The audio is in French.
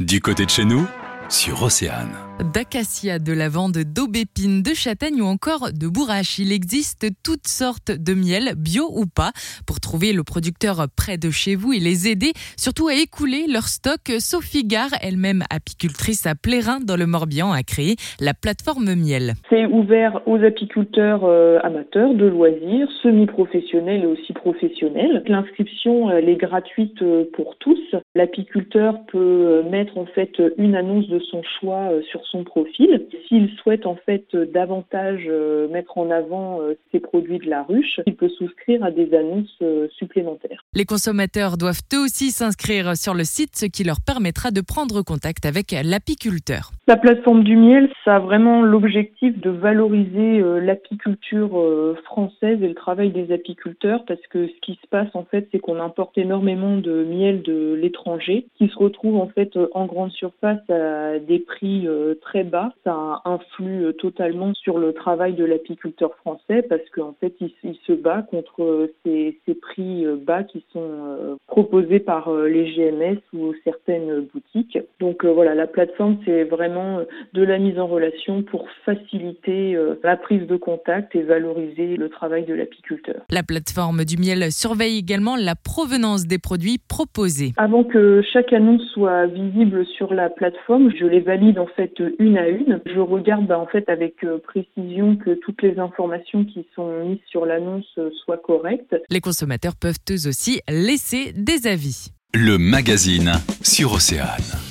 Du côté de chez nous, sur Océane. D'acacia, de lavande, d'aubépine, de châtaigne ou encore de bourrache. Il existe toutes sortes de miel, bio ou pas, pour trouver le producteur près de chez vous et les aider, surtout à écouler leur stock. Sophie Gare, elle-même apicultrice à Plérin dans le Morbihan, a créé la plateforme miel. C'est ouvert aux apiculteurs euh, amateurs de loisirs, semi-professionnels et aussi professionnels. L'inscription est gratuite euh, pour tous. L'apiculteur peut mettre en fait une annonce de son choix euh, sur son profil. S'il souhaite en fait davantage euh, mettre en avant euh, ses produits de la ruche, il peut souscrire à des annonces supplémentaires. Les consommateurs doivent eux aussi s'inscrire sur le site, ce qui leur permettra de prendre contact avec l'apiculteur. La plateforme du miel, ça a vraiment l'objectif de valoriser l'apiculture française et le travail des apiculteurs parce que ce qui se passe en fait, c'est qu'on importe énormément de miel de l'étranger qui se retrouve en fait en grande surface à des prix euh, très bas. Ça influe euh, totalement sur le travail de l'apiculteur français parce qu'en fait, il, se bat contre euh, ces, prix bas qui sont proposés par les GMS ou certaines boutiques. Donc voilà, la plateforme, c'est vraiment de la mise en relation pour faciliter la prise de contact et valoriser le travail de l'apiculteur. La plateforme du miel surveille également la provenance des produits proposés. Avant que chaque annonce soit visible sur la plateforme, je les valide en fait une à une. Je regarde bah, en fait avec euh, précision que toutes les informations qui sont mises sur l'annonce euh, soient correctes. Les consommateurs peuvent eux aussi laisser des avis. Le magazine sur Océane.